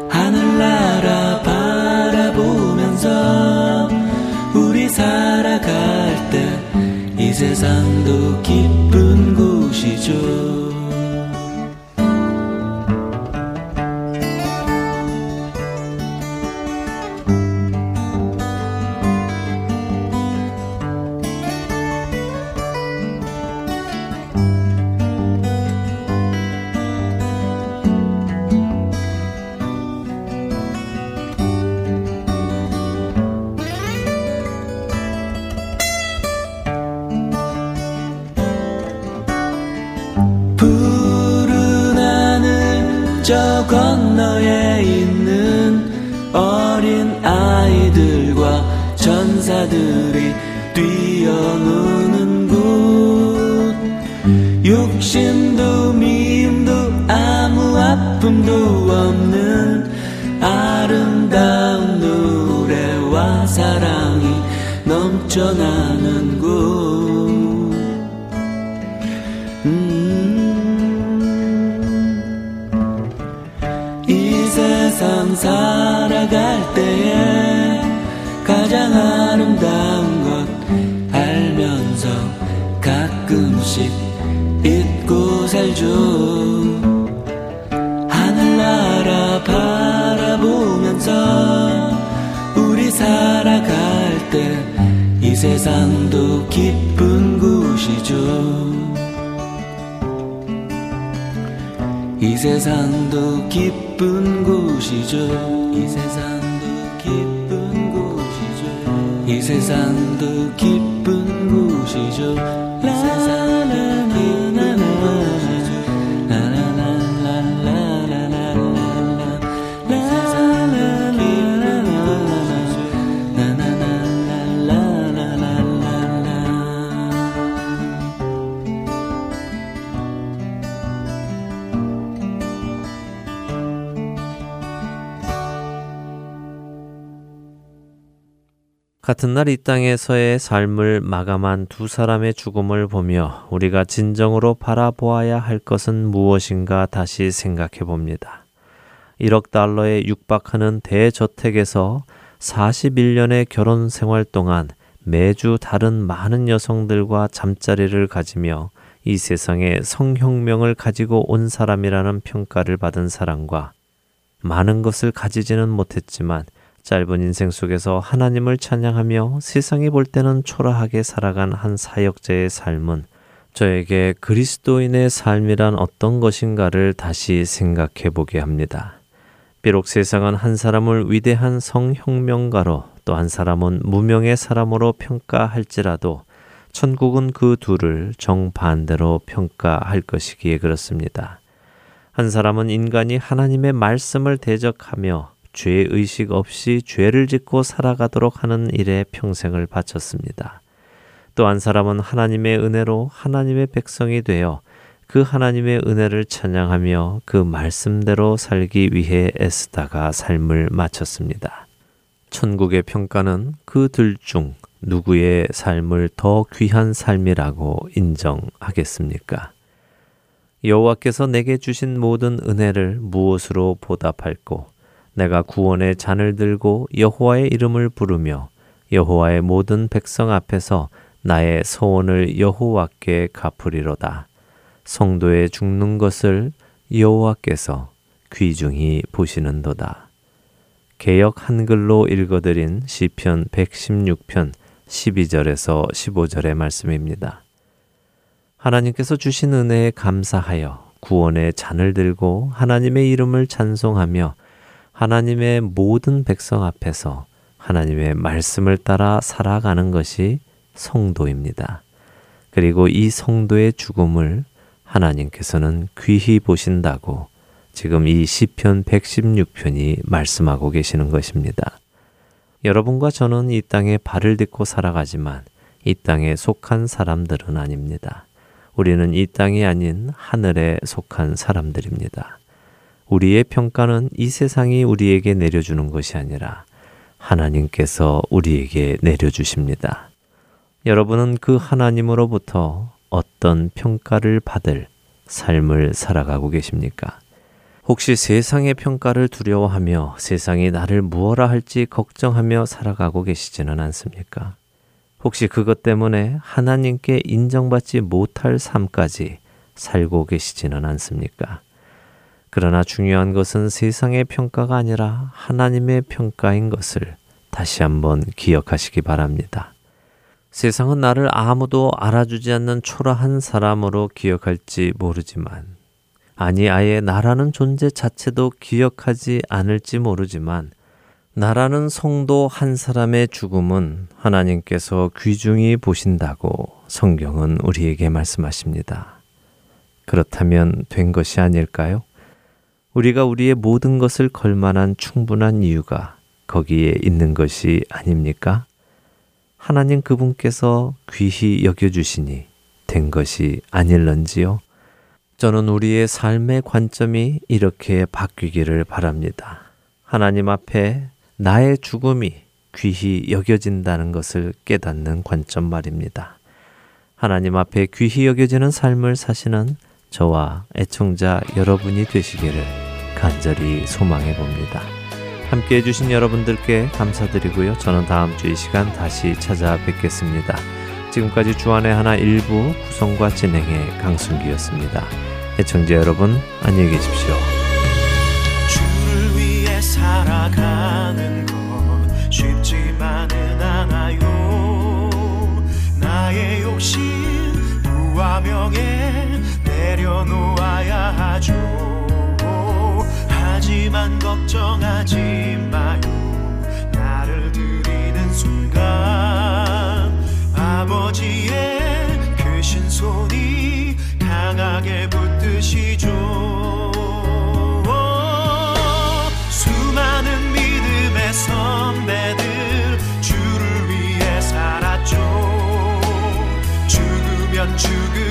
하늘나라 바라보면서 우리 살아갈 때 이 세상도 기쁜 곳이죠 이 세상도 기쁜 곳이죠. 이 세상도 기쁜 곳이죠. 이 세상도 기쁜 곳이죠 같은 날 이 땅에서의 삶을 마감한 두 사람의 죽음을 보며 우리가 진정으로 바라보아야 할 것은 무엇인가 다시 생각해 봅니다. 1억 달러에 육박하는 대저택에서 41년의 결혼 생활 동안 매주 다른 많은 여성들과 잠자리를 가지며 이 세상에 성혁명을 가지고 온 사람이라는 평가를 받은 사람과 많은 것을 가지지는 못했지만 짧은 인생 속에서 하나님을 찬양하며 세상이 볼 때는 초라하게 살아간 한 사역자의 삶은 저에게 그리스도인의 삶이란 어떤 것인가를 다시 생각해 보게 합니다. 비록 세상은 한 사람을 위대한 성혁명가로 또 한 사람은 무명의 사람으로 평가할지라도 천국은 그 둘을 정반대로 평가할 것이기에 그렇습니다. 한 사람은 인간이 하나님의 말씀을 대적하며 죄 의식 없이 죄를 짓고 살아가도록 하는 일에 평생을 바쳤습니다. 또한 사람은 하나님의 은혜로 하나님의 백성이 되어 그 하나님의 은혜를 찬양하며 그 말씀대로 살기 위해 애쓰다가 삶을 마쳤습니다. 천국의 평가는 그둘중 누구의 삶을 더 귀한 삶이라고 인정하겠습니까? 여호와께서 내게 주신 모든 은혜를 무엇으로 보답할고 내가 구원의 잔을 들고 여호와의 이름을 부르며 여호와의 모든 백성 앞에서 나의 소원을 여호와께 갚으리로다. 성도의 죽는 것을 여호와께서 귀중히 보시는도다. 개역 한글로 읽어드린 시편 116편 12절에서 15절의 말씀입니다. 하나님께서 주신 은혜에 감사하여 구원의 잔을 들고 하나님의 이름을 찬송하며 하나님의 모든 백성 앞에서 하나님의 말씀을 따라 살아가는 것이 성도입니다. 그리고 이 성도의 죽음을 하나님께서는 귀히 보신다고 지금 이 시편 116편이 말씀하고 계시는 것입니다. 여러분과 저는 이 땅에 발을 딛고 살아가지만 이 땅에 속한 사람들은 아닙니다. 우리는 이 땅이 아닌 하늘에 속한 사람들입니다. 우리의 평가는 이 세상이 우리에게 내려주는 것이 아니라 하나님께서 우리에게 내려주십니다. 여러분은 그 하나님으로부터 어떤 평가를 받을 삶을 살아가고 계십니까? 혹시 세상의 평가를 두려워하며 세상이 나를 무엇라 할지 걱정하며 살아가고 계시지는 않습니까? 혹시 그것 때문에 하나님께 인정받지 못할 삶까지 살고 계시지는 않습니까? 그러나 중요한 것은 세상의 평가가 아니라 하나님의 평가인 것을 다시 한번 기억하시기 바랍니다. 세상은 나를 아무도 알아주지 않는 초라한 사람으로 기억할지 모르지만, 아니, 아예 나라는 존재 자체도 기억하지 않을지 모르지만, 나라는 성도 한 사람의 죽음은 하나님께서 귀중히 보신다고 성경은 우리에게 말씀하십니다. 그렇다면 된 것이 아닐까요? 우리가 우리의 모든 것을 걸 만한 충분한 이유가 거기에 있는 것이 아닙니까? 하나님 그분께서 귀히 여겨주시니 된 것이 아닐런지요? 저는 우리의 삶의 관점이 이렇게 바뀌기를 바랍니다. 하나님 앞에 나의 죽음이 귀히 여겨진다는 것을 깨닫는 관점 말입니다. 하나님 앞에 귀히 여겨지는 삶을 사시는 저와 애청자 여러분이 되시기를 간절히 소망해 봅니다. 함께 해주신 여러분들께 감사드리고요. 저는 다음 주 이 시간 다시 찾아뵙겠습니다. 지금까지 주안의 하나 일부 구성과 진행의 강순기였습니다. 애청자 여러분, 안녕히 계십시오. 주를 위해 살아가는 것 쉽지만은 않아요. 나의 욕심, 부와 명예, 내려놓아야 하죠. 하지만 걱정하지 마요. 나를 들이는 순간 아버지의 크신 손이 강하게 붙드시죠. 수많은 믿음의 선배들 주를 위해 살았죠. 죽으면 죽으